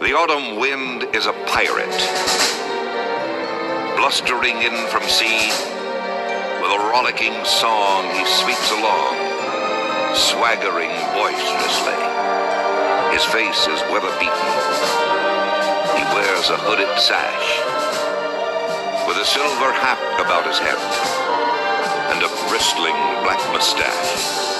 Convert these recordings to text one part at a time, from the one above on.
The autumn wind is a pirate, blustering in from sea. With a rollicking song, he sweeps along, swaggering boisterously. His face is weather beaten. He wears a hooded sash, with a silver hat about his head, and a bristling black mustache.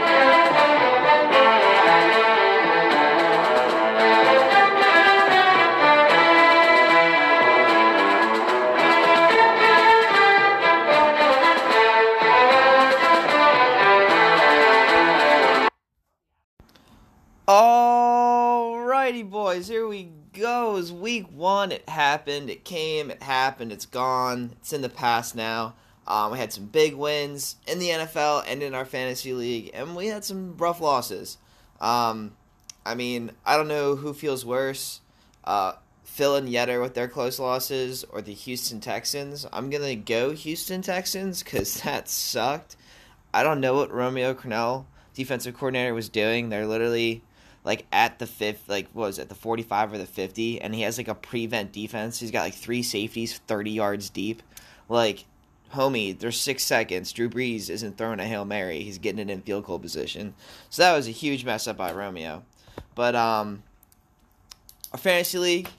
It's week one. It happened. It came. It happened. It's gone. It's in the past now. Um, we had some big wins in the NFL and in our fantasy league, and we had some rough losses. Um, I mean, I don't know who feels worse, uh, Phil and Yetter with their close losses, or the Houston Texans. I'm gonna go Houston Texans because that sucked. I don't know what Romeo Crennel, defensive coordinator, was doing. They're literally like at the fifth, like what was it, the forty-five or the fifty, and he has like a prevent defense. He's got like three safeties, thirty yards deep. Like, homie, there's six seconds. Drew Brees isn't throwing a hail mary. He's getting it in field goal position. So that was a huge mess up by Romeo. But um, our fantasy league,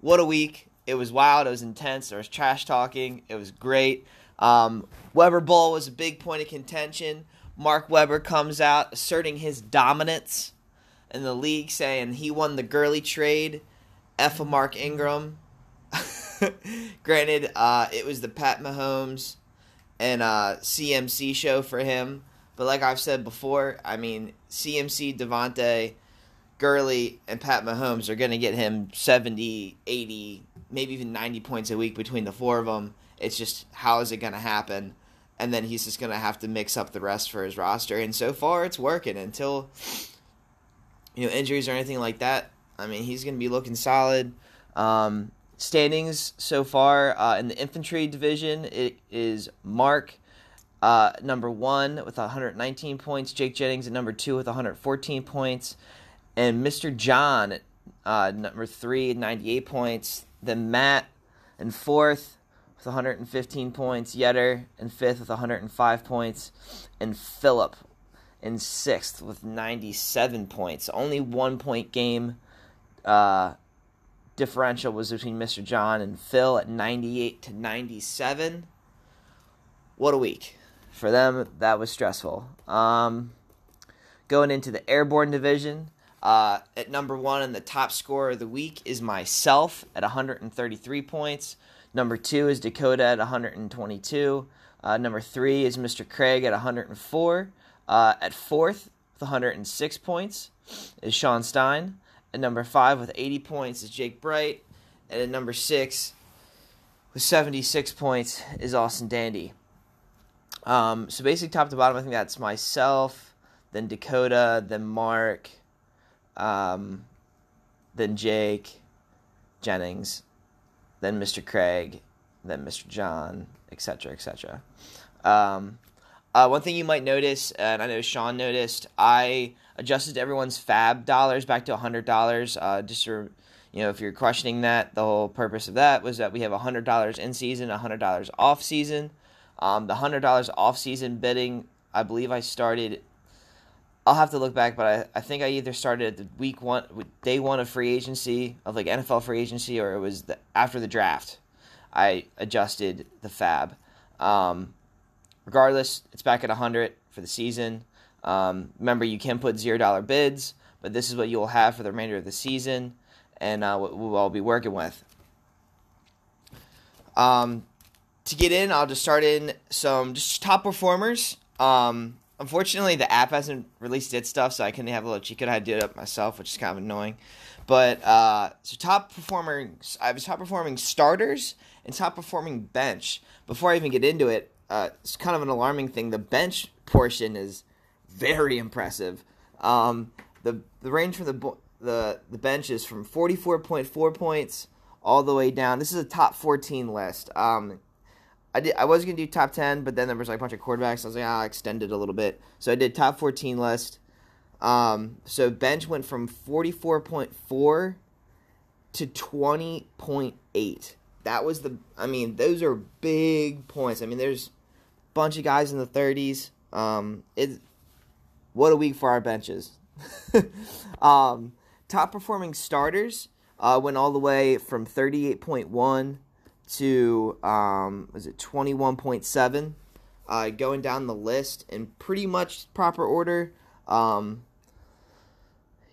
what a week! It was wild. It was intense. There was trash talking. It was great. Um, Weber Bowl was a big point of contention. Mark Weber comes out asserting his dominance in the league, saying he won the Gurley trade. F of Mark Ingram. Granted, uh, it was the Pat Mahomes and uh, CMC show for him. But like I've said before, I mean, CMC, Devontae, Gurley, and Pat Mahomes are going to get him 70, 80, maybe even 90 points a week between the four of them. It's just how is it going to happen? And then he's just going to have to mix up the rest for his roster. And so far, it's working until you know injuries or anything like that. I mean, he's going to be looking solid. Um, standings so far uh, in the infantry division, it is Mark uh, number one with 119 points, Jake Jennings at number two with 114 points, and Mr. John uh, number three 98 points. Then Matt in fourth with 115 points, Yetter in fifth with 105 points, and Philip in sixth with 97 points. Only one point game uh, differential was between Mr. John and Phil at 98 to 97. What a week. For them, that was stressful. Um, going into the airborne division, uh, at number one and the top scorer of the week is myself at 133 points. Number two is Dakota at 122. Uh, number three is Mr. Craig at 104. Uh, at fourth with 106 points is Sean Stein. At number five with 80 points is Jake Bright. And at number six with 76 points is Austin Dandy. Um, so basically, top to bottom, I think that's myself, then Dakota, then Mark, um, then Jake, Jennings, then Mr. Craig, then Mr. John, etc., etc. Um, uh, one thing you might notice, and I know Sean noticed, I adjusted everyone's fab dollars back to hundred dollars. Uh, just for you know, if you're questioning that, the whole purpose of that was that we have hundred dollars in season, hundred dollars off season. Um, the hundred dollars off season bidding, I believe I started. I'll have to look back, but I, I think I either started at the week one, day one of free agency of like NFL free agency, or it was the, after the draft. I adjusted the fab. Um, regardless, it's back at 100 for the season. Um, remember, you can put zero dollar bids, but this is what you will have for the remainder of the season, and uh, what we'll all be working with. Um, to get in, I'll just start in some just top performers. Um, unfortunately, the app hasn't released its stuff, so I couldn't have a little cheat code. I do it up myself, which is kind of annoying. But uh, so top performing, I was top performing starters and top performing bench. Before I even get into it, uh, it's kind of an alarming thing. The bench portion is very impressive. Um, the the range for the the the bench is from forty four point four points all the way down. This is a top fourteen list. Um, I did. I was gonna do top ten, but then there was like a bunch of quarterbacks. I was like, ah, I'll extend it a little bit. So I did top fourteen list. Um, so bench went from forty four point four to twenty point eight. That was the. I mean, those are big points. I mean, there's bunch of guys in the thirties. Um, it. What a week for our benches. um, top performing starters uh, went all the way from thirty eight point one to um, was it 21.7 uh, going down the list in pretty much proper order um,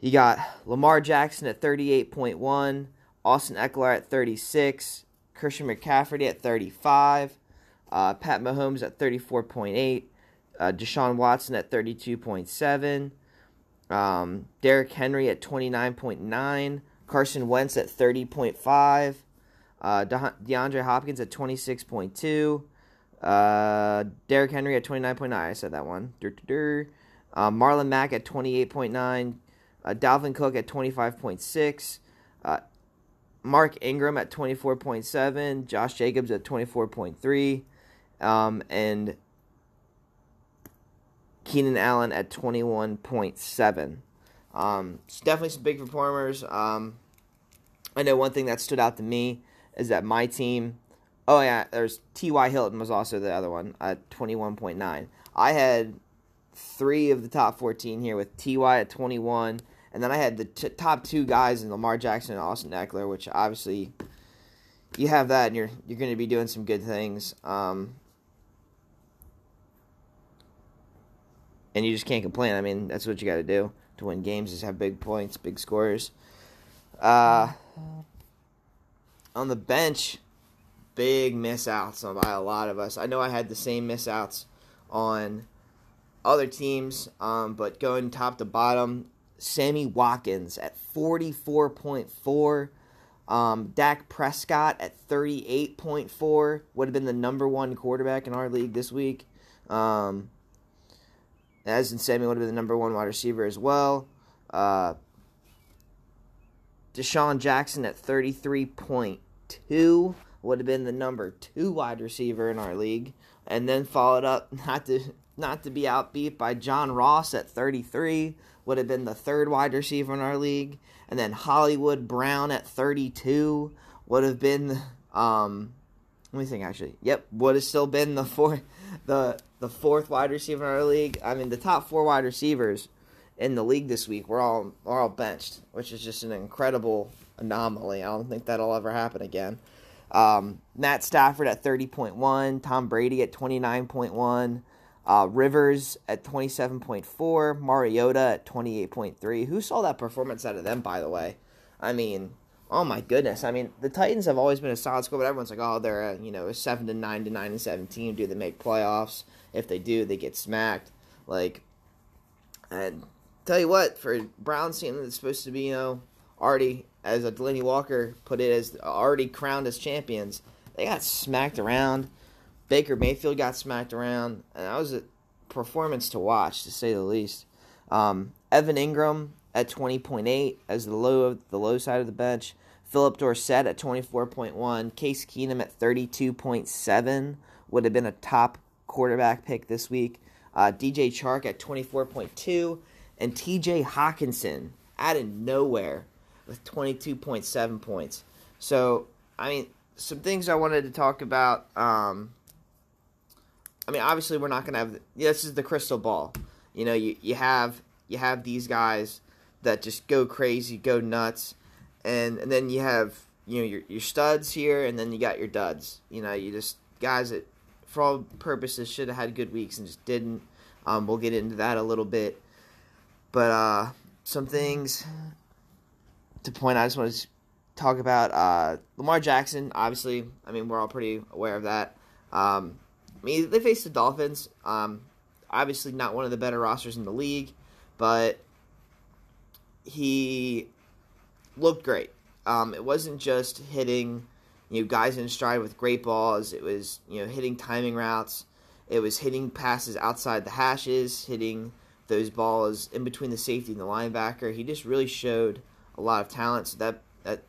you got lamar jackson at 38.1 austin ekeler at 36 christian mccaffrey at 35 uh, pat mahomes at 34.8 uh, deshaun watson at 32.7 um, Derrick henry at 29.9 carson wentz at 30.5 uh, De- DeAndre Hopkins at 26.2. Uh, Derrick Henry at 29.9. I said that one. Uh, Marlon Mack at 28.9. Uh, Dalvin Cook at 25.6. Uh, Mark Ingram at 24.7. Josh Jacobs at 24.3. Um, and Keenan Allen at 21.7. Um, it's definitely some big performers. Um, I know one thing that stood out to me is that my team. Oh yeah, there's T.Y. Hilton was also the other one at 21.9. I had three of the top 14 here with Ty at 21, and then I had the t- top two guys in Lamar Jackson and Austin Ekeler, which obviously you have that, and you're you're going to be doing some good things. Um, and you just can't complain. I mean, that's what you got to do to win games: is have big points, big scores. Uh, on the bench, big miss outs on by a lot of us. I know I had the same miss outs on other teams, um, but going top to bottom, Sammy Watkins at 44.4. Um, Dak Prescott at 38.4 would have been the number one quarterback in our league this week. Um, as in Sammy would have been the number one wide receiver as well. Uh, DeSean Jackson at 33.2 would have been the number two wide receiver in our league, and then followed up not to not to be outbeat by John Ross at 33 would have been the third wide receiver in our league, and then Hollywood Brown at 32 would have been um let me think actually. Yep, would have still been the fourth the the fourth wide receiver in our league. I mean the top four wide receivers in the league this week were all are all benched, which is just an incredible anomaly. I don't think that'll ever happen again. Um, Matt Stafford at 30.1, Tom Brady at 29.1, uh, Rivers at 27.4, Mariota at 28.3. Who saw that performance out of them, by the way? I mean, oh my goodness. I mean, the Titans have always been a solid squad, but everyone's like, oh, they're a, you know a seven to nine to nine and seventeen. Do they make playoffs? If they do, they get smacked. Like, and tell you what, for Browns team that's supposed to be, you know, already as a Delanie Walker put it, as already crowned as champions, they got smacked around. Baker Mayfield got smacked around, and that was a performance to watch, to say the least. Um, Evan Engram at twenty point eight as the low of the low side of the bench. Phillip Dorsett at twenty four point one. Case Keenum at thirty two point seven would have been a top quarterback pick this week. Uh, DJ Chark at twenty four point two and TJ Hockenson out of nowhere with 22.7 points. So, I mean, some things I wanted to talk about. Um, I mean, obviously, we're not going to have. This is the crystal ball. You know, you, you have you have these guys that just go crazy, go nuts, and and then you have you know your your studs here, and then you got your duds. You know, you just guys that for all purposes should have had good weeks and just didn't. Um, we'll get into that a little bit. But uh, some things to point I just want to talk about uh, Lamar Jackson. Obviously, I mean we're all pretty aware of that. Um, I mean they faced the Dolphins. Um, obviously not one of the better rosters in the league, but he looked great. Um, it wasn't just hitting, you know, guys in stride with great balls. It was, you know, hitting timing routes. It was hitting passes outside the hashes, hitting those balls in between the safety and the linebacker. He just really showed a lot of talent. So that that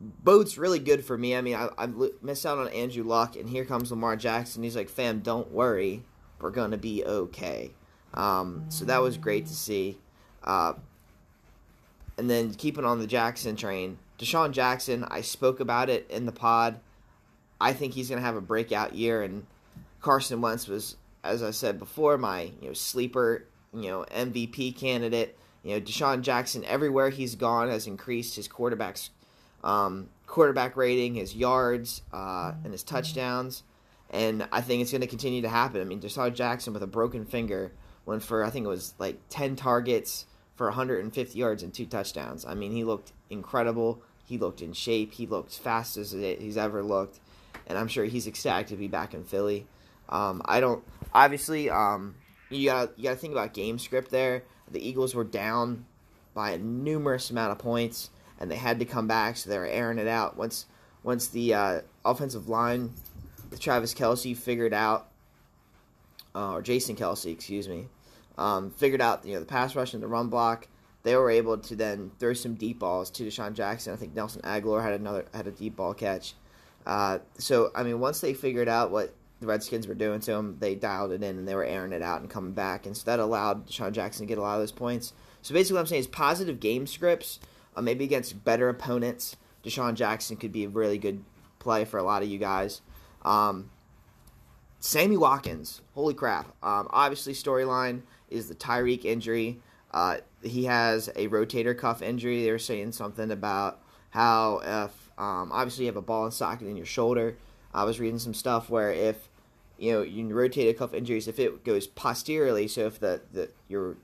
bodes really good for me. I mean, I, I missed out on Andrew Luck, and here comes Lamar Jackson. He's like, "Fam, don't worry, we're gonna be okay." Um, so that was great to see. Uh, and then keeping on the Jackson train, DeSean Jackson. I spoke about it in the pod. I think he's gonna have a breakout year, and Carson Wentz was, as I said before, my you know sleeper, you know MVP candidate. You know, DeSean Jackson everywhere he's gone has increased his quarterback's um, quarterback rating, his yards, uh, and his touchdowns. And I think it's going to continue to happen. I mean, DeSean Jackson with a broken finger went for I think it was like ten targets for 150 yards and two touchdowns. I mean, he looked incredible. He looked in shape. He looked fast as he's ever looked, and I'm sure he's ecstatic to be back in Philly. Um, I don't obviously. Um, you got you got to think about game script there. The Eagles were down by a numerous amount of points, and they had to come back, so they were airing it out. Once once the uh, offensive line with Travis Kelce figured out, uh, or Jason Kelce, excuse me, um, figured out you know the pass rush and the run block. They were able to then throw some deep balls to DeSean Jackson. I think Nelson Agholor had another had a deep ball catch. Uh, so I mean, once they figured out what the Redskins were doing to him, they dialed it in and they were airing it out and coming back, and so that allowed DeSean Jackson to get a lot of those points. So basically, what I'm saying is positive game scripts, uh, maybe against better opponents. DeSean Jackson could be a really good play for a lot of you guys. Um, Sammy Watkins, holy crap! Um, obviously, storyline is the Tyreek injury. Uh, he has a rotator cuff injury. They were saying something about how if um, obviously you have a ball and socket in your shoulder. I was reading some stuff where if you know you rotator cuff injuries, if it goes posteriorly, so if the, the your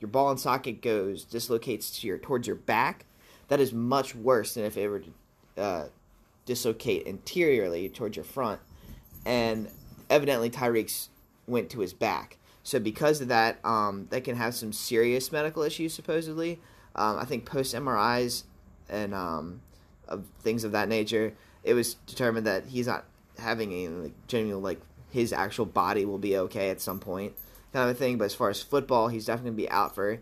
your ball and socket goes dislocates to your towards your back, that is much worse than if it were to uh, dislocate anteriorly towards your front. And evidently Tyreek's went to his back. So because of that, um, they can have some serious medical issues. Supposedly, um, I think post MRIs and um, of things of that nature, it was determined that he's not having any like, genuine like his actual body will be okay at some point, kind of a thing. But as far as football, he's definitely gonna be out for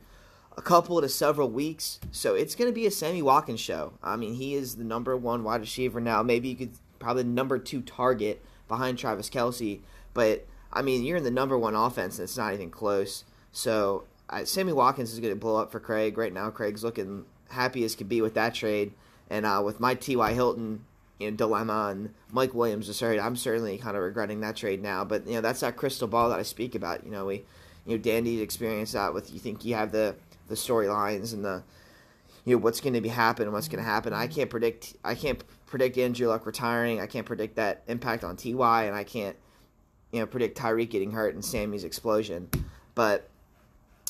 a couple to several weeks. So it's gonna be a Sammy Watkins show. I mean, he is the number one wide receiver now. Maybe you could probably number two target behind Travis Kelce, but I mean, you're in the number one offense, and it's not even close. So uh, Sammy Watkins is going to blow up for Craig right now. Craig's looking happy as could be with that trade, and uh, with my T.Y. Hilton you know, dilemma and Mike Williams I'm certainly kind of regretting that trade now. But you know, that's that crystal ball that I speak about. You know, we, you know, Dandy's experienced that with. You think you have the the storylines and the, you know, what's going to be happen, what's going to happen. I can't predict. I can't predict Andrew Luck retiring. I can't predict that impact on Ty, and I can't you know, predict Tyreek getting hurt and Sammy's explosion. But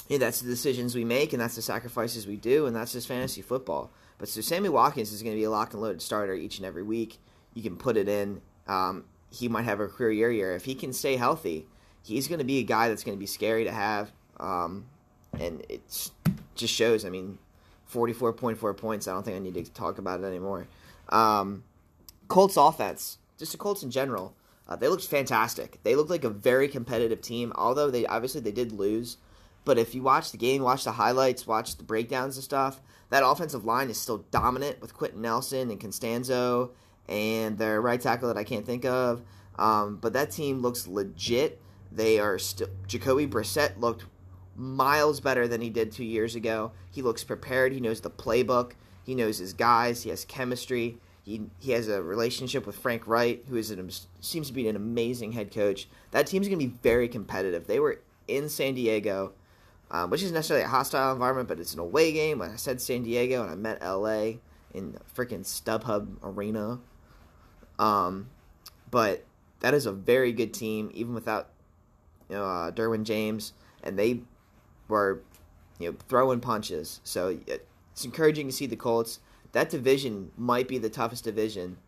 that's the decisions we make, and that's the sacrifices we do, and that's just fantasy football. But so Sammy Watkins is going to be a lock and loaded starter each and every week. You can put it in. Um, he might have a career year year if he can stay healthy. He's going to be a guy that's going to be scary to have, um, and it just shows. I mean, forty-four point four points. I don't think I need to talk about it anymore. Um, Colts offense, just the Colts in general. Uh, they looked fantastic. They looked like a very competitive team. Although they obviously they did lose, but if you watch the game, watch the highlights, watch the breakdowns and stuff, that offensive line is still dominant with Quenton Nelson and Castonzo and their right tackle that I can't think of. Um, but that team looks legit. They are still. Jacoby Brissett looked miles better than he did two years ago. He looks prepared. He knows the playbook. He knows his guys. He has chemistry. He he has a relationship with Frank Reich, who is an, seems to be an amazing head coach. That team's going to be very competitive. They were in San Diego, um, which isn't necessarily a hostile environment, but it's an away game. When I said San Diego and I met LA in the freaking StubHub Arena, um, but that is a very good team, even without you know uh, Derwin James, and they were you know throwing punches. So it's encouraging to see the Colts that division might be the toughest division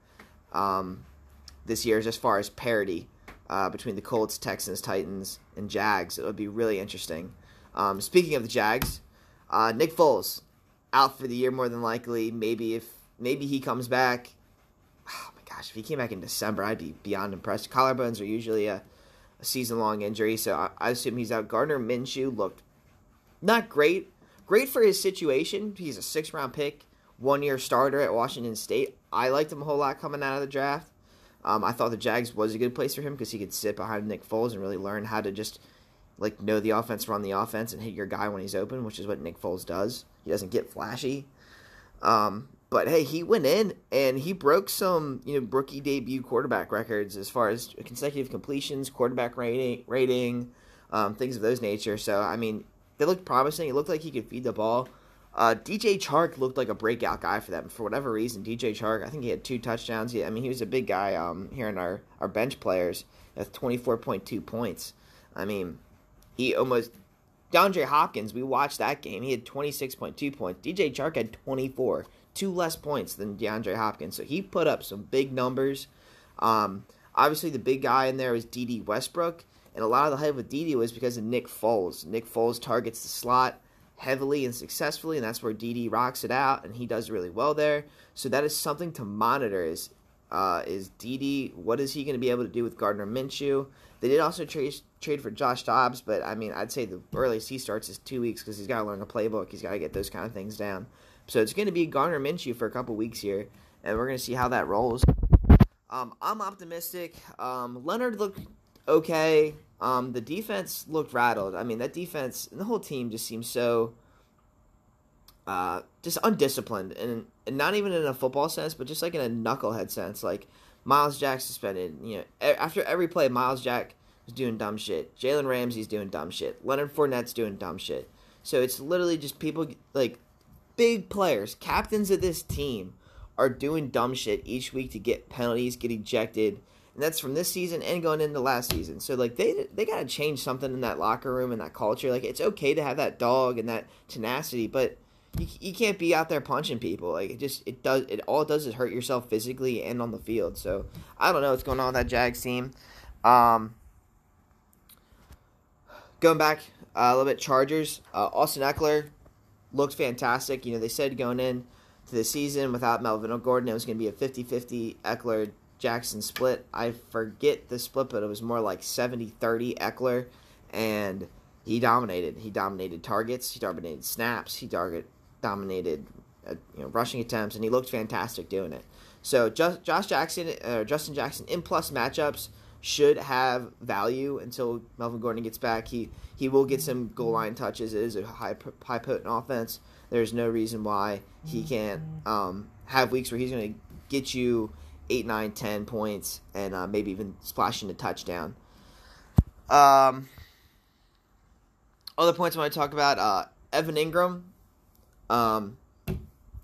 um, this year as far as parity. uh, between the Colts, Texans, Titans, and Jags. It would be really interesting. Um, speaking of the Jags, uh, Nick Foles out for the year more than likely. Maybe if maybe he comes back. Oh my gosh, if he came back in December, I'd be beyond impressed. Collarbones are usually a, a season long injury, so I, I assume he's out. Gardner Minshew looked not great. Great for his situation. He's a six round pick, one year starter at Washington State. I liked him a whole lot coming out of the draft. Um, I thought the Jags was a good place for him because he could sit behind Nick Foles and really learn how to just like know the offense, run the offense, and hit your guy when he's open, which is what Nick Foles does. He doesn't get flashy. Um, but hey, he went in and he broke some you know rookie debut quarterback records as far as consecutive completions, quarterback rating, rating, um, things of those nature. So I mean, they looked promising. It looked like he could feed the ball. Uh, DJ Chark looked like a breakout guy for them for whatever reason. DJ Chark, I think he had two touchdowns. I mean, he was a big guy um, here in our, our bench players with 24.2 points. I mean, he almost DeAndre Hopkins. We watched that game. He had 26.2 points. DJ Chark had 24, two less points than DeAndre Hopkins. So he put up some big numbers. Um, obviously, the big guy in there was Dede Westbrook, and a lot of the hype with Dede was because of Nick Foles. Nick Foles targets the slot heavily and successfully, and that's where Dede rocks it out, and he does really well there. So that is something to monitor. Is uh, is Dede? What is he going to be able to do with Gardner Minshew? They did also trade trade for Josh Dobbs, but I mean, I'd say the earliest he starts is two weeks because he's got to learn a playbook. He's got to get those kind of things down. So it's going to be Gardner Minshew for a couple weeks here, and we're going to see how that rolls. Um, I'm optimistic. Um, Leonard looked okay. Um, the defense looked rattled. I mean, that defense and the whole team just seems so uh, just undisciplined, and, and not even in a football sense, but just like in a knucklehead sense. Like Myles Jack suspended. You know, after every play, Myles Jack is doing dumb shit. Jalen Ramsey's doing dumb shit. Leonard Fournette's doing dumb shit. So it's literally just people like big players, captains of this team, are doing dumb shit each week to get penalties, get ejected and that's from this season and going into last season. So like they they got to change something in that locker room and that culture. Like it's okay to have that dog and that tenacity, but you, you can't be out there punching people. Like it just it does it all it does is hurt yourself physically and on the field. So I don't know what's going on with that Jags team. Um, going back uh, a little bit, Chargers. Uh, Austin Ekeler looked fantastic. You know they said going in to the season without Melvin Gordon, it was going to be a 50-50 Ekeler Jackson split. I forget the split, but it was more like 70 30 Ekeler, and he dominated. He dominated targets, he dominated snaps, he target dominated uh, you know, rushing attempts, and he looked fantastic doing it. So Josh Jackson, uh, Justin Jackson in plus matchups should have value until Melvin Gordon gets back. He he will get some goal line touches. It is a high high potent offense. There's no reason why he can't um, have weeks where he's going to get you eight, nine, ten points, and uh, maybe even splashing a touchdown. Um, other points I want to talk about: uh, Evan Engram. Um,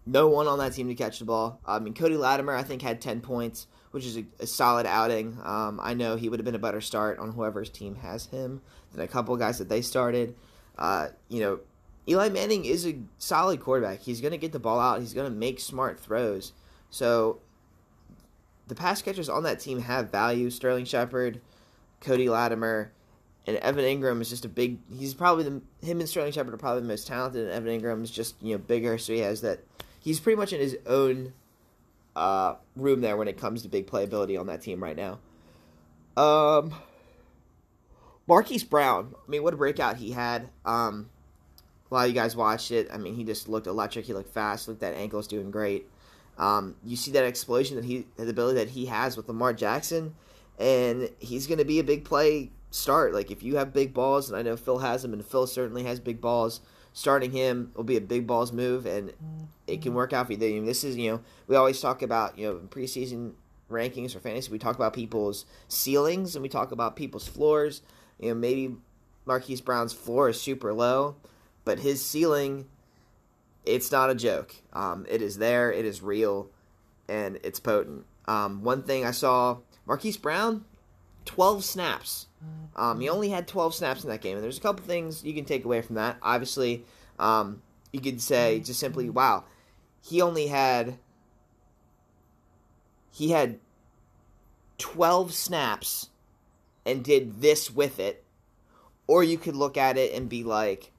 no one on that team to catch the ball. I mean, Cody Latimer, I think, had ten points, which is a, a solid outing. Um, I know he would have been a better start on whoever's team has him than a couple guys that they started. Uh, you know, Eli Manning is a solid quarterback. He's going to get the ball out. He's going to make smart throws. So the pass catchers on that team have value. Sterling Shepard, Cody Latimer, and Evan Engram is just a big. He's probably the him and Sterling Shepard are probably the most talented. And Evan Engram is just you know bigger, so he has that. He's pretty much in his own uh, room there when it comes to big playability on that team right now. Um, Marquise Brown. I mean, what a breakout he had. Um, a lot of you guys watched it. I mean, he just looked electric. He looked fast. Looked that ankle's doing great. Um, you see that explosion that he, the ability that he has with Lamar Jackson, and he's going to be a big play start. Like if you have big balls, and I know Phil has them, and Phil certainly has big balls. Starting him will be a big balls move, and it can work out for you. This is you know we always talk about you know preseason rankings for fantasy. We talk about people's ceilings and we talk about people's floors. You know maybe Marquise Brown's floor is super low, but his ceiling it's not a joke. Um, it is there, it is real, and it's potent. Um, one thing I saw Marquise Brown, 12 snaps. Um, he only had 12 snaps in that game, and there's a couple things you can take away from that. Obviously, um, you could say just simply, wow, he only had he had 12 snaps and did this with it, or you could look at it and be like,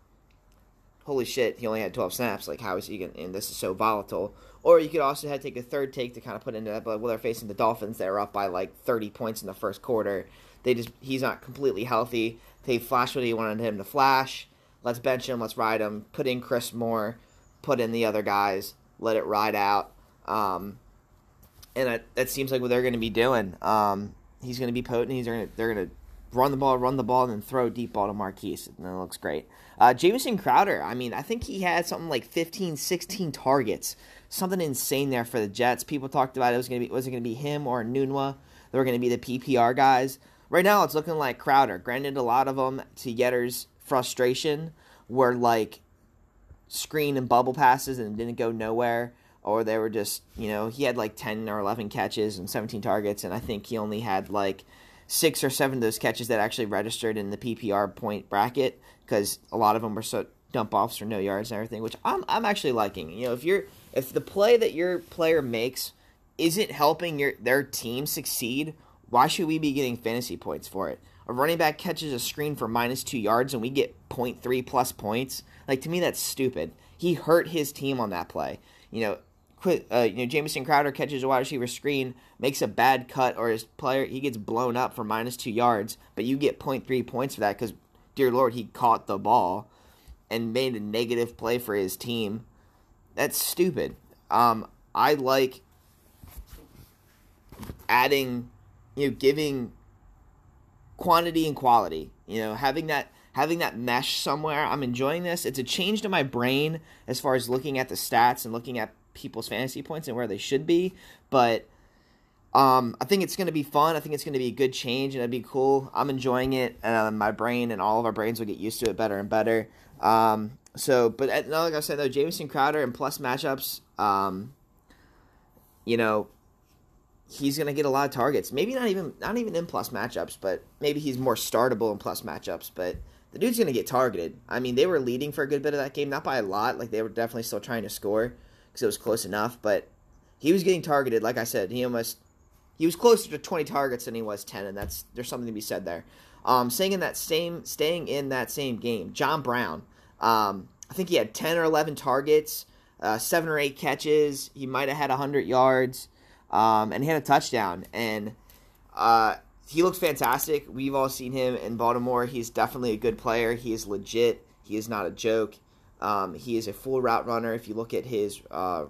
holy shit, he only had 12 snaps. Like, how is he going to, and this is so volatile. Or you could also have to take a third take to kind of put into that, but well, they're facing the Dolphins. They're up by like 30 points in the first quarter. They just, he's not completely healthy. They flashed what he wanted him to flash. Let's bench him. Let's ride him. Put in Chris Moore. Put in the other guys. Let it ride out. Um, and that, that seems like what they're going to be doing. Um, he's going to be potent. He's to, they're going to run the ball, run the ball, and then throw deep ball to Marquise. And it looks great. Uh, Jamison Crowder, I mean, I think he had something like 15, 16 targets. Something insane there for the Jets. People talked about it was going to be was it going to be him or Enunwa? They were going to be the PPR guys. Right now, it's looking like Crowder. Granted, a lot of them, to Yetter's frustration, were like screen and bubble passes and didn't go nowhere or they were just, you know, he had like 10 or 11 catches and 17 targets, and I think he only had like six or seven of those catches that actually registered in the PPR point bracket because a lot of them were so dump offs or no yards and everything, which I'm I'm actually liking. You know, if you're if the play that your player makes isn't helping your their team succeed, why should we be getting fantasy points for it? A running back catches a screen for minus two yards and we get 0.3 plus points. Like to me, that's stupid. He hurt his team on that play. You know, quit, uh, you know, Jamison Crowder catches a wide receiver screen, makes a bad cut, or his player he gets blown up for minus two yards, but you get 0.3 points for that because, dear Lord, he caught the ball and made a negative play for his team. That's stupid. Um, I like adding, you know, giving quantity and quality. You know, having that having that mesh somewhere. I'm enjoying this. It's a change to my brain as far as looking at the stats and looking at people's fantasy points and where they should be. But um, I think it's going to be fun. I think it's going to be a good change and it'd be cool. I'm enjoying it. Uh, my brain and all of our brains will get used to it better and better. Um, so, but at, like I said though, Jamison Crowder and plus matchups, um, you know, he's going to get a lot of targets. Maybe not even not even in plus matchups, but maybe he's more startable in plus matchups. But the dude's going to get targeted. I mean, they were leading for a good bit of that game, not by a lot. Like they were definitely still trying to score because it was close enough. But he was getting targeted. Like I said, he almost he was closer to 20 targets than he was 10, and that's there's something to be said there. Um, staying in that same staying in that same game, John Brown. Um, I think he had 10 or 11 targets, uh, seven or eight catches. He might have had 100 yards, um, and he had a touchdown. And uh, he looks fantastic. We've all seen him in Baltimore. He's definitely a good player. He is legit. He is not a joke. Um, he is a full route runner. If you look at his uh,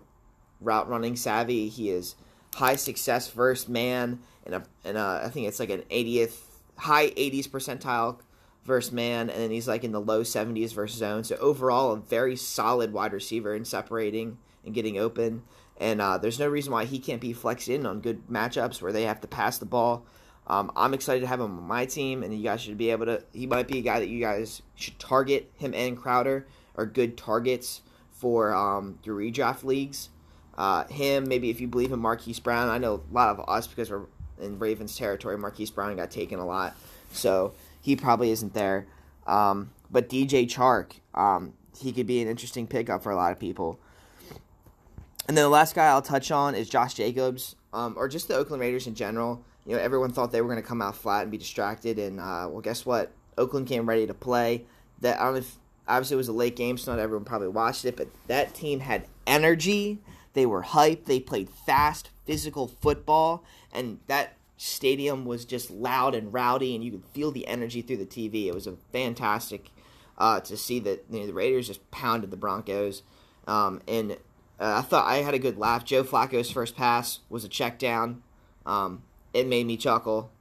route running savvy, he is high success first man, and a a, I think it's like an 80th high 80s percentile versus man, and then he's like in the low 70s versus zone. So overall, a very solid wide receiver in separating and getting open. And uh, there's no reason why he can't be flexed in on good matchups where they have to pass the ball. Um, I'm excited to have him on my team, and you guys should be able to. He might be a guy that you guys should target. Him and Crowder are good targets for um, your redraft leagues. Uh, him, maybe if you believe in Marquise Brown. I know a lot of us because we're in Ravens territory. Marquise Brown got taken a lot, so he probably isn't there. Um, but DJ Chark, um, he could be an interesting pickup for a lot of people. And then the last guy I'll touch on is Josh Jacobs, um, or just the Oakland Raiders in general. You know, everyone thought they were going to come out flat and be distracted, and uh, well, guess what? Oakland came ready to play. That I don't know if obviously it was a late game, so not everyone probably watched it, but that team had energy. They were hyped. They played fast, physical football, and that stadium was just loud and rowdy, and you could feel the energy through the TV. It was a fantastic uh, to see that you know, the Raiders just pounded the Broncos, um, and uh, I thought I had a good laugh. Joe Flacco's first pass was a check down. Um, it made me chuckle.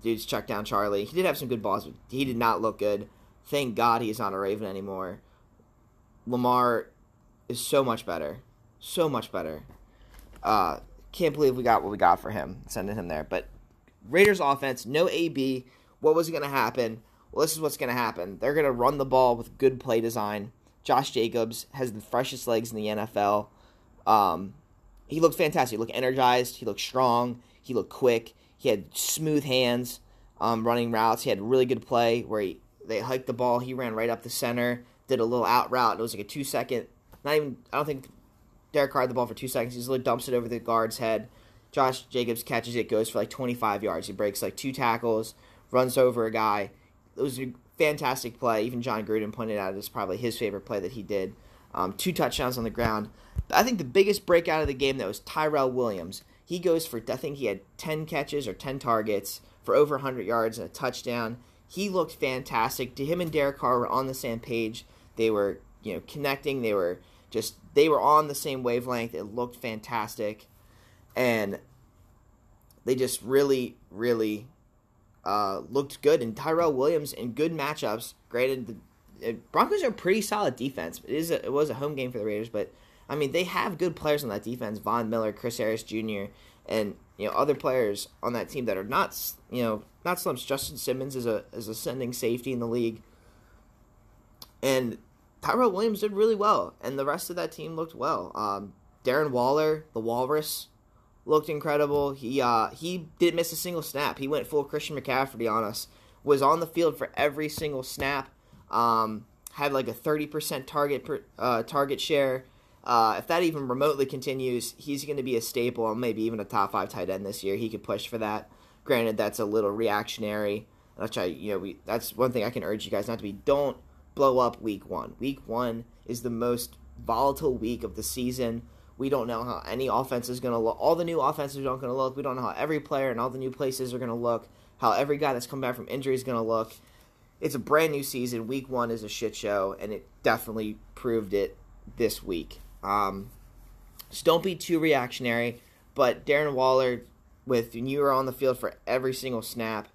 Dude's check down Charlie. He did have some good balls, but he did not look good. Thank God he's not a Raven anymore. Lamar is so much better. So much better. Uh, can't believe we got what we got for him, sending him there. But Raiders offense, no AB. What was going to happen? Well, this is what's going to happen. They're going to run the ball with good play design. Josh Jacobs has the freshest legs in the NFL. Um, he looked fantastic. He looked energized. He looked strong. He looked quick. He had smooth hands um, running routes. He had really good play where he they hiked the ball. He ran right up the center, did a little out route. It was like a two second. Not even. I don't think Derek Carr had the ball for two seconds. He just like dumps it over the guard's head. Josh Jacobs catches it, goes for like 25 yards. He breaks like two tackles, runs over a guy. It was a fantastic play. Even Jon Gruden pointed out it's probably his favorite play that he did. Um, two touchdowns on the ground. I think the biggest breakout of the game that was Tyrell Williams. He goes for I think he had ten catches or ten targets for over 100 yards and a touchdown. He looked fantastic. To him and Derek Carr were on the same page. They were you know connecting. They were just they were on the same wavelength. It looked fantastic, and they just really really uh, looked good. And Tyrell Williams in good matchups. Granted, the Broncos are pretty solid defense. It is a, it was a home game for the Raiders, but I mean they have good players on that defense. Von Miller, Chris Harris Jr. and you know other players on that team that are not you know not slumps. Justin Simmons is a is a sending safety in the league, and Tyrell Williams did really well, and the rest of that team looked well. Um, Darren Waller, the Walrus, looked incredible. He uh, he didn't miss a single snap. He went full Christian McCaffrey on us. Was on the field for every single snap. Um, had like a thirty percent target per, uh, target share. Uh, if that even remotely continues, he's going to be a staple, and maybe even a top five tight end this year. He could push for that. Granted, that's a little reactionary. Which I, you know, we that's one thing I can urge you guys not to be. Don't blow up week one. Week one is the most volatile week of the season. We don't know how any offense is going to look. All the new offenses aren't going to look. We don't know how every player and all the new places are going to look. How every guy that's come back from injury is going to look. It's a brand new season. Week one is a shit show, and it definitely proved it this week. Um, just don't be too reactionary. But Darren Waller, with you are on the field for every single snap,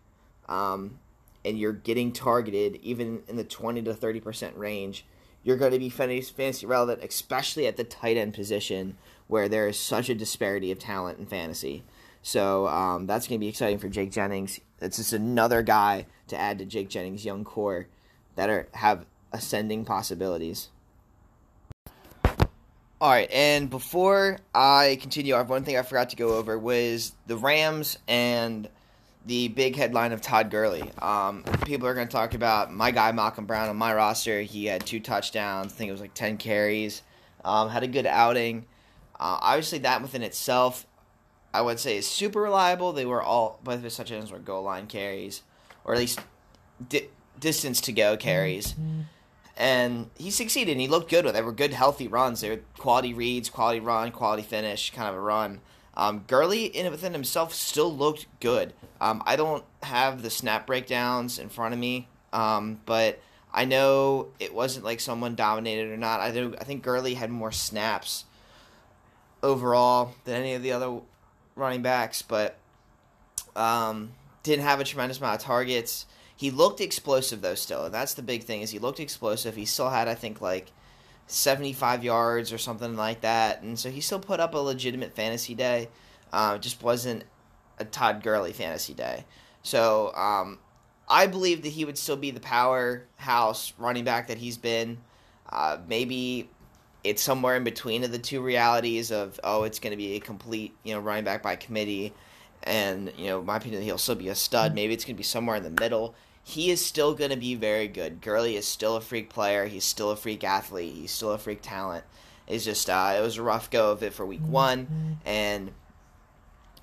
um, and you're getting targeted even in the 20 to 30% range, you're going to be fantasy relevant, especially at the tight end position where there is such a disparity of talent in fantasy. So um, that's going to be exciting for Jake Jennings. It's just another guy to add to Jake Jennings' young core that are have ascending possibilities. All right, and before I continue, I have one thing I forgot to go over was the Rams and the big headline of Todd Gurley. Um, people are going to talk about my guy Malcolm Brown on my roster. He had two touchdowns. I think it was like ten carries. Um, had a good outing. Uh, obviously, that within itself, I would say, is super reliable. They were all both of his touchdowns were goal line carries, or at least di- distance to go carries. Mm-hmm. And he succeeded. and He looked good with. They were good, healthy runs. They were quality reads, quality run, quality finish, kind of a run. Um, Gurley in within himself still looked good. Um, I don't have the snap breakdowns in front of me, um, but I know it wasn't like someone dominated or not. I do. I think Gurley had more snaps overall than any of the other running backs, but um, didn't have a tremendous amount of targets. He looked explosive though, still, and that's the big thing. Is he looked explosive? He still had, I think, like 75 yards or something like that. And so he still put up a legitimate fantasy day. Uh, just wasn't a Todd Gurley fantasy day. So um, I believe that he would still be the powerhouse running back that he's been. Uh, maybe it's somewhere in between of the two realities of oh it's going to be a complete you know running back by committee and you know my opinion he'll still be a stud maybe it's going to be somewhere in the middle he is still going to be very good. Gurley is still a freak player. He's still a freak athlete. He's still a freak talent. It's just uh, it was a rough go of it for week one, and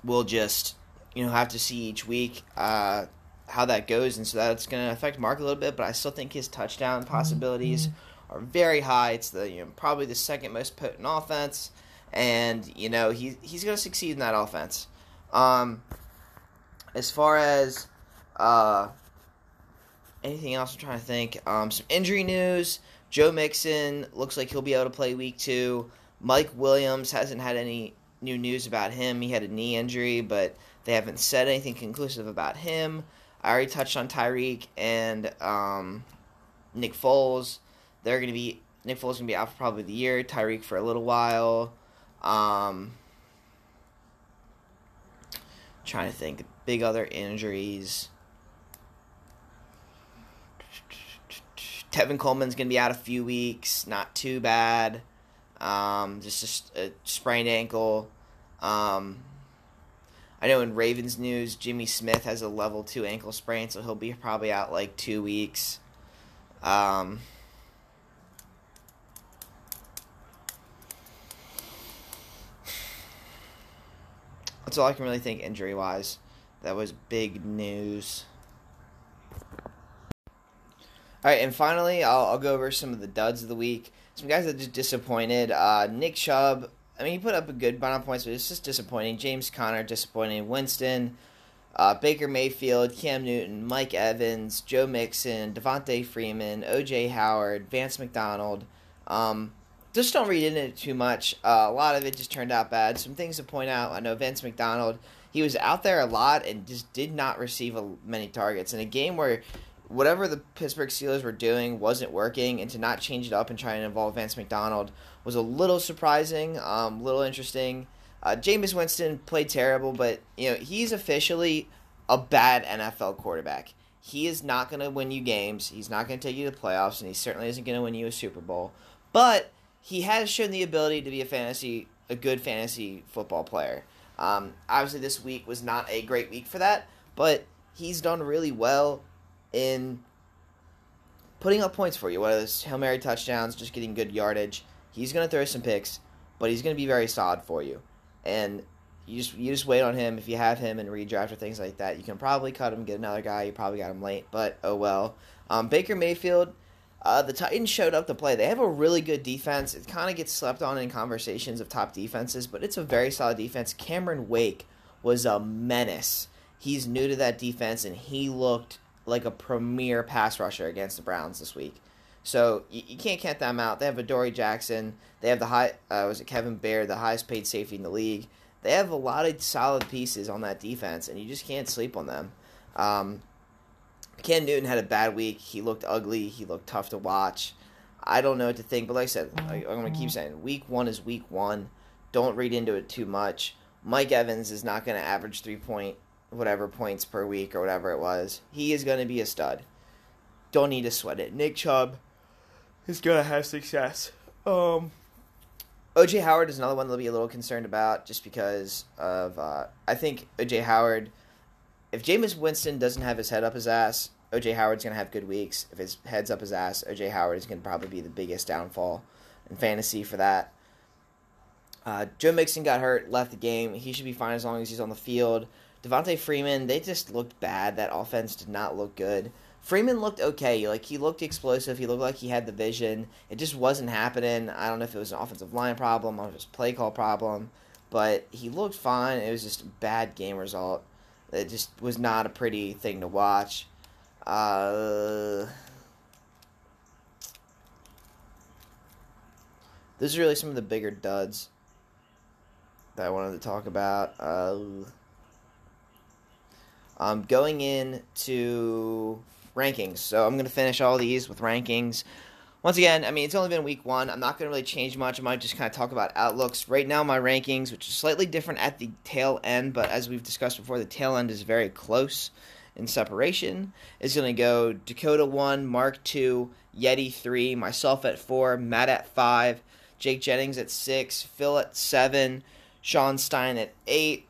we'll just you know have to see each week uh, how that goes, and so that's going to affect Mark a little bit. But I still think his touchdown possibilities are very high. It's the you know probably the second most potent offense, and you know he he's going to succeed in that offense. Um, as far as uh, anything else? I'm trying to think. Um, some injury news. Joe Mixon looks like he'll be able to play week two. Mike Williams hasn't had any new news about him. He had a knee injury, but they haven't said anything conclusive about him. I already touched on Tyreek and um, Nick Foles. They're going to be Nick Foles going to be out for probably the year. Tyreek for a little while. Um, trying to think big other injuries. Tevin Coleman's going to be out a few weeks. Not too bad. Um, just a, a, sprained ankle. Um, I know in Ravens news, Jimmy Smith has a level two ankle sprain, so he'll be probably out like two weeks. Um, that's all I can really think injury wise. That was big news. All right, and finally, I'll, I'll go over some of the duds of the week. Some guys that just disappointed. Uh, Nick Chubb. I mean, he put up a good amount of points, but it's just disappointing. James Conner disappointing. Winston, uh, Baker Mayfield, Cam Newton, Mike Evans, Joe Mixon, Devonta Freeman, O.J. Howard, Vance McDonald. Um, just don't read into it too much. Uh, a lot of it just turned out bad. Some things to point out. I know Vance McDonald. He was out there a lot and just did not receive a, many targets in a game where whatever the Pittsburgh Steelers were doing wasn't working, and to not change it up and try and involve Vance McDonald was a little surprising, a um, little interesting. Uh, Jameis Winston played terrible, but you know he's officially a bad NFL quarterback. He is not going to win you games. He's not going to take you to the playoffs, and he certainly isn't going to win you a Super Bowl. But he has shown the ability to be a fantasy, a good fantasy football player. Um, obviously, this week was not a great week for that, but he's done really well in putting up points for you, whether it's Hail Mary touchdowns, just getting good yardage. He's going to throw some picks, but he's going to be very solid for you. And you just you just wait on him. If you have him in redraft or things like that, you can probably cut him, get another guy. You probably got him late, but oh well. Um, Baker Mayfield, uh, the Titans showed up to play. They have a really good defense. It kind of gets slept on in conversations of top defenses, but it's a very solid defense. Cameron Wake was a menace. He's new to that defense, and he looked like a premier pass rusher against the Browns this week. So you, you can't count them out. They have Adoree Jackson. They have the high uh, was it Kevin Byard, the highest paid safety in the league. They have a lot of solid pieces on that defense, and you just can't sleep on them. Um, Cam Newton had a bad week. He looked ugly. He looked tough to watch. I don't know what to think, but like I said, I, I'm going to keep saying week one is week one. Don't read into it too much. Mike Evans is not going to average three point whatever points per week or whatever it was. He is going to be a stud. Don't need to sweat it. Nick Chubb is going to have success. Um, OJ Howard is another one that I'll be a little concerned about just because of uh, I think OJ Howard. If Jameis Winston doesn't have his head up his ass, OJ Howard's gonna have good weeks. If his head's up his ass, OJ Howard is gonna probably be the biggest downfall in fantasy for that. Uh, Joe Mixon got hurt, left the game. He should be fine as long as he's on the field. Devonta Freeman, they just looked bad. That offense did not look good. Freeman looked okay. Like he looked explosive. He looked like he had the vision. It just wasn't happening. I don't know if it was an offensive line problem or just play call problem, but he looked fine. It was just a bad game result. It just was not a pretty thing to watch. Uh, those are really some of the bigger duds that I wanted to talk about. Uh, um, going into rankings, so I'm going to finish all these with rankings. Once again, I mean, it's only been week one. I'm not going to really change much. I might just kind of talk about outlooks. Right now, my rankings, which is slightly different at the tail end, but as we've discussed before, the tail end is very close in separation, is going to go Dakota 1, Mark 2, Yeti 3, myself at 4, Matt at 5, Jake Jennings at 6, Phil at 7, Sean Stein at 8,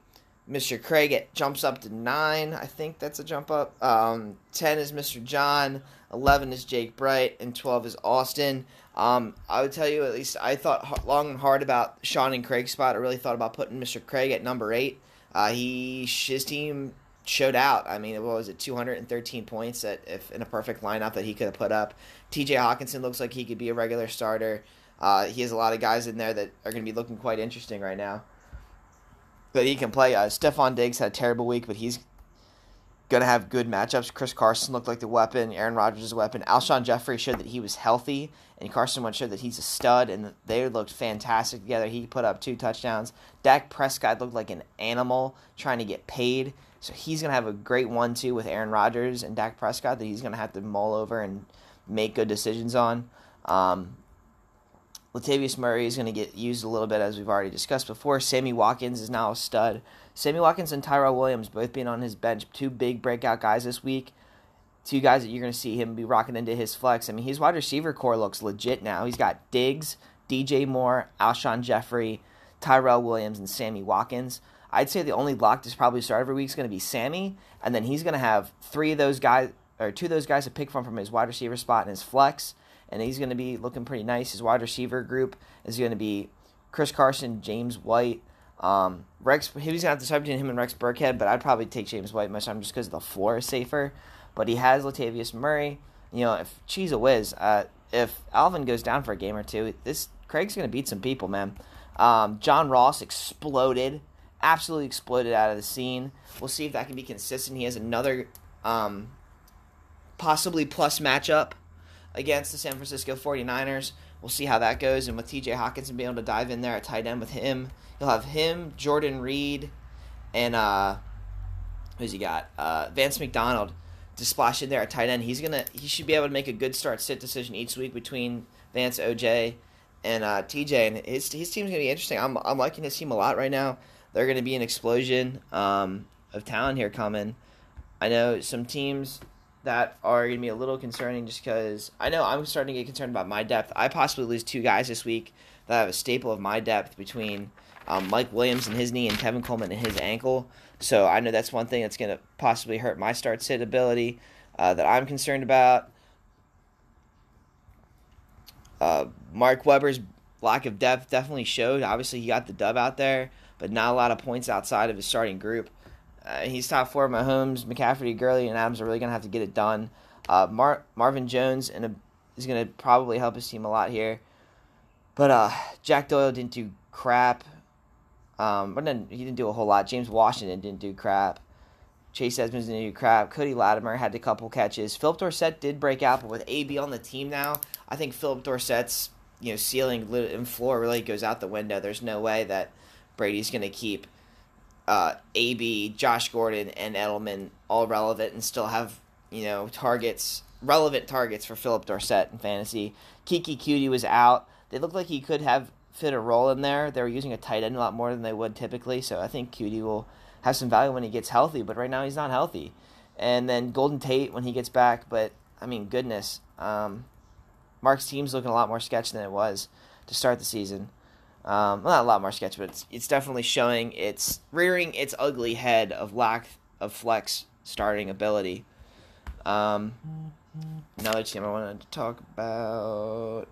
Mr. Craig it jumps up to nine. I think that's a jump up. Um, Ten is Mr. John. Eleven is Jake Bright, and twelve is Austin. Um, I would tell you at least I thought long and hard about Sean and Craig's spot. I really thought about putting Mr. Craig at number eight. Uh, he his team showed out. I mean, what was it, 213 points that if in a perfect lineup that he could have put up. T.J. Hockenson looks like he could be a regular starter. Uh, he has a lot of guys in there that are going to be looking quite interesting right now that he can play. Uh, Stefon Diggs had a terrible week, but he's going to have good matchups. Chris Carson looked like the weapon. Aaron Rodgers is a weapon. Alshon Jeffery showed that he was healthy, and Carson Wentz showed that he's a stud, and they looked fantastic together. He put up two touchdowns. Dak Prescott looked like an animal trying to get paid, so he's going to have a great one too with Aaron Rodgers and Dak Prescott that he's going to have to mull over and make good decisions on. Um, Latavius Murray is going to get used a little bit, as we've already discussed before. Sammy Watkins is now a stud. Sammy Watkins and Tyrell Williams both being on his bench, two big breakout guys this week. Two guys that you're going to see him be rocking into his flex. I mean, his wide receiver core looks legit now. He's got Diggs, DJ Moore, Alshon Jeffery, Tyrell Williams, and Sammy Watkins. I'd say the only lock to probably start every week is going to be Sammy, and then he's going to have three of those guys or two of those guys to pick from from his wide receiver spot in his flex and he's going to be looking pretty nice. His wide receiver group is going to be Chris Carson, James White, um, Rex. He was to have to decide between him and Rex Burkhead, but I'd probably take James White most time just because the floor is safer. But he has Latavius Murray, you know, if she's a whiz, uh, if Alvin goes down for a game or two, this Craig's going to beat some people, man. Um, John Ross exploded, absolutely exploded out of the scene. We'll see if that can be consistent. He has another um, possibly plus matchup against the San Francisco 49ers. We'll see how that goes. And with TJ Hockenson being able to dive in there at tight end with him, you'll have him, Jordan Reed, and uh, who's he got? Uh, Vance McDonald to splash in there at tight end. He's gonna he should be able to make a good start sit decision each week between Vance, OJ, and uh, TJ. And his his team's gonna be interesting. I'm I'm liking his team a lot right now. They're gonna be an explosion um, of talent here coming. I know some teams that are going to be a little concerning just because I know I'm starting to get concerned about my depth. I possibly lose two guys this week that have a staple of my depth between um, Mike Williams and his knee and Tevin Coleman and his ankle. So I know that's one thing that's going to possibly hurt my start sit ability uh, that I'm concerned about. Uh, Mark Weber's lack of depth definitely showed. Obviously, he got the dub out there, but not a lot of points outside of his starting group. Uh, he's top four. Mahomes, McCaffrey, Gurley, and Adams are really going to have to get it done. Uh, Mar- Marvin Jones and a, is going to probably help his team a lot here. But uh, Jack Doyle didn't do crap. Um, but then he didn't do a whole lot. James Washington didn't do crap. Chase Edmonds didn't do crap. Cody Latimer had a couple catches. Phillip Dorsett did break out, but with AB on the team now, I think Phillip Dorsett's you know ceiling and floor really goes out the window. There's no way that Brady's going to keep – uh, AB, Josh Gordon, and Edelman all relevant and still have you know targets, relevant targets for Philip Dorsett in fantasy. Keke Coutee was out. They looked like he could have fit a role in there. They were using a tight end a lot more than they would typically, so I think Coutee will have some value when he gets healthy. But right now he's not healthy. And then Golden Tate when he gets back, but I mean goodness, um, Mark's team's looking a lot more sketch than it was to start the season. Um, not a lot more sketch, but it's, it's definitely showing its rearing its ugly head of lack of flex starting ability. Um, another team I wanted to talk about.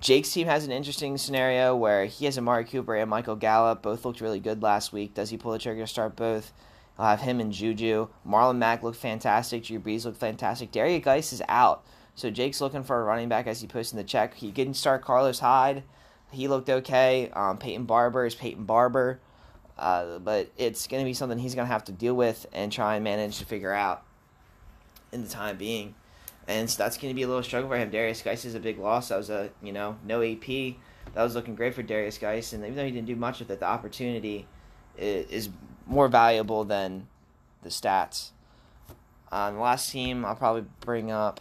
Jake's team has an interesting scenario where he has Amari Cooper and Michael Gallup. Both looked really good last week. Does he pull the trigger to start both? I'll have him and Juju. Marlon Mack looked fantastic. Drew Brees looked fantastic. Derrius Guice is out. So Jake's looking for a running back as he puts in the check. He didn't start Carlos Hyde. He looked okay. Um, Peyton Barber is Peyton Barber. Uh, but it's going to be something he's going to have to deal with and try and manage to figure out in the time being. And so that's going to be a little struggle for him. Derrius Guice is a big loss. That was a, you know, no AP. That was looking great for Derrius Guice. And even though he didn't do much with it, the opportunity is more valuable than the stats. Um, the last team I'll probably bring up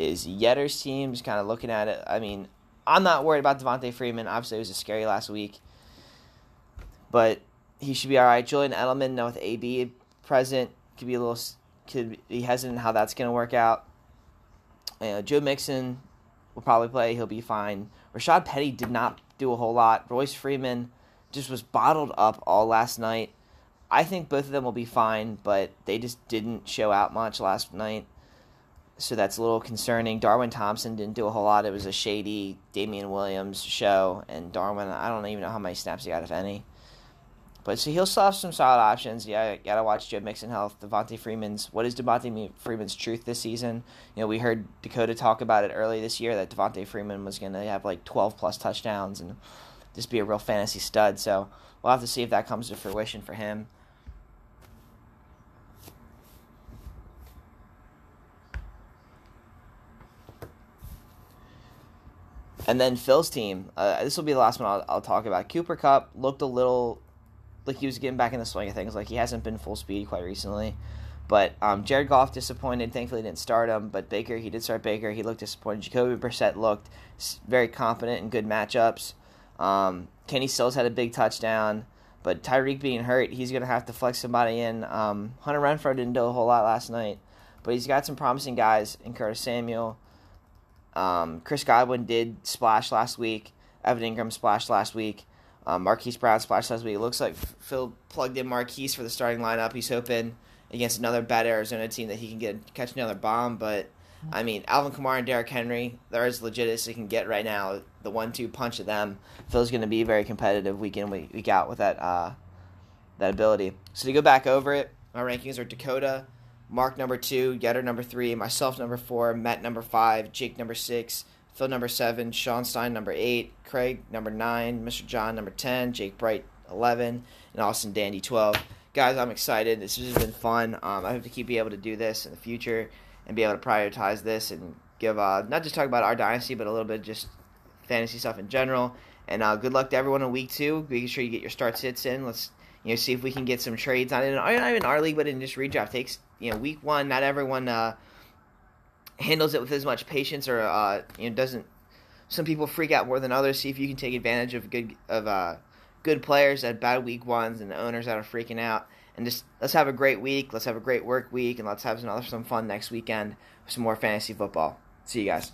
is Yetter's team. Just kind of looking at it. I mean, I'm not worried about Devonta Freeman. Obviously, it was a scary last week, but he should be all right. Julian Edelman, now with AB present, could be a little could be hesitant how that's going to work out. Uh, Joe Mixon will probably play. He'll be fine. Rashaad Penny did not do a whole lot. Royce Freeman just was bottled up all last night. I think both of them will be fine, but they just didn't show out much last night so that's a little concerning. Darwin Thompson didn't do a whole lot. It was a shady Damien Williams show, and Darwin, I don't even know how many snaps he got, if any. But so he'll still have some solid options. Yeah, gotta watch Joe Mixon health. Devonta Freeman's what is Devonta Freeman's truth this season? You know, we heard Dakota talk about it early this year that Devonta Freeman was gonna have like twelve plus touchdowns and just be a real fantasy stud. So we'll have to see if that comes to fruition for him. And then Phil's team. Uh, this will be the last one I'll, I'll, talk about. Cooper Kupp looked a little like he was getting back in the swing of things. Like he hasn't been full speed quite recently. But um, Jared Goff disappointed. Thankfully, didn't start him. But Baker, he did start Baker. He looked disappointed. Jacoby Brissett looked very confident in good matchups. Um, Kenny Stills had a big touchdown. But Tyreek being hurt, he's going to have to flex somebody in. Um, Hunter Renfrow didn't do a whole lot last night. But he's got some promising guys in Curtis Samuel. Um, Chris Godwin did splash last week. Evan Engram splashed last week. Um, Marquise Brown splashed last week. It looks like Phil plugged in Marquise for the starting lineup. He's hoping against another bad Arizona team that he can get catch another bomb. But I mean, Alvin Kamara and Derrick Henry, they're as legit as they can get right now. The one-two punch of them. Phil's going to be very competitive week in week, out with that uh, that ability. So to go back over it, my rankings are Dakota, Mark number two, Yetter number three, myself number four, Matt number five, Jake number six, Phil number seven, Sean Stein number eight, Craig number nine, Mr. John number ten, Jake Bright eleven, and Austin Dandy twelve. Guys, I'm excited. This has been fun. Um, I hope to keep being able to do this in the future and be able to prioritize this and give uh, not just talk about our dynasty, but a little bit just fantasy stuff in general. And uh, good luck to everyone in week two. Making sure you get your start sits in. Let's you know see if we can get some trades on it. Not even our league, but in just redraft takes. You know, week one, not everyone uh, handles it with as much patience, or uh, you know doesn't. Some people freak out more than others. See if you can take advantage of good of uh, good players at bad week ones and the owners that are freaking out. And just let's have a great week. Let's have a great work week, and let's have another some fun next weekend with some more fantasy football. See you guys.